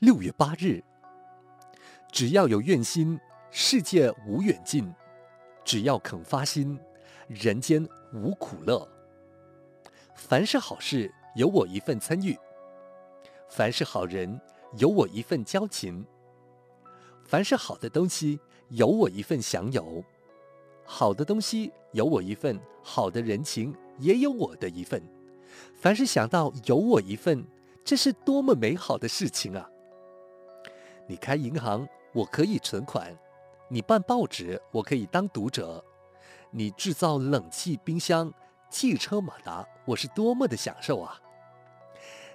六月八日，只要有愿心，世界无远近；只要肯发心，人间无苦乐。凡是好事，有我一份参与；凡是好人，有我一份交情；凡是好的东西，有我一份享有。好的东西有我一份，好的人情也有我的一份。凡是想到有我一份，这是多么美好的事情啊！你开银行，我可以存款；你办报纸，我可以当读者；你制造冷气、冰箱、汽车、马达，我是多么的享受啊！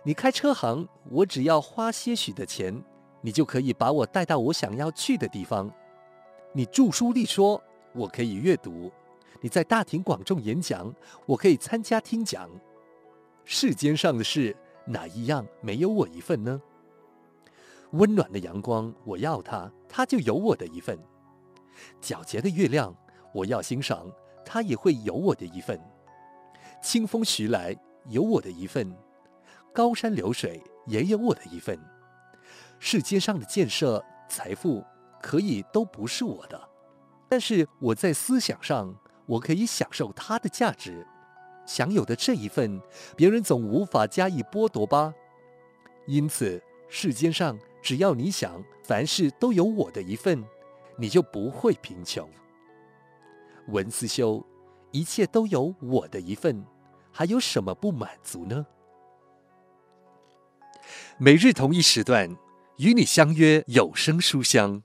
你开车行，我只要花些许的钱，你就可以把我带到我想要去的地方；你著书立说。我可以阅读，你在大庭广众演讲，我可以参加听讲。世间上的事，哪一样没有我一份呢？温暖的阳光，我要它，它就有我的一份；皎洁的月亮，我要欣赏，它也会有我的一份；清风徐来，有我的一份；高山流水，也有我的一份。世界上的建设、财富，可以都不是我的。但是我在思想上，我可以享受它的价值，享有的这一份，别人总无法加以剥夺吧。因此，世间上只要你想，凡事都有我的一份，你就不会贫穷。文思修，一切都有我的一份，还有什么不满足呢？每日同一时段，与你相约有声书香。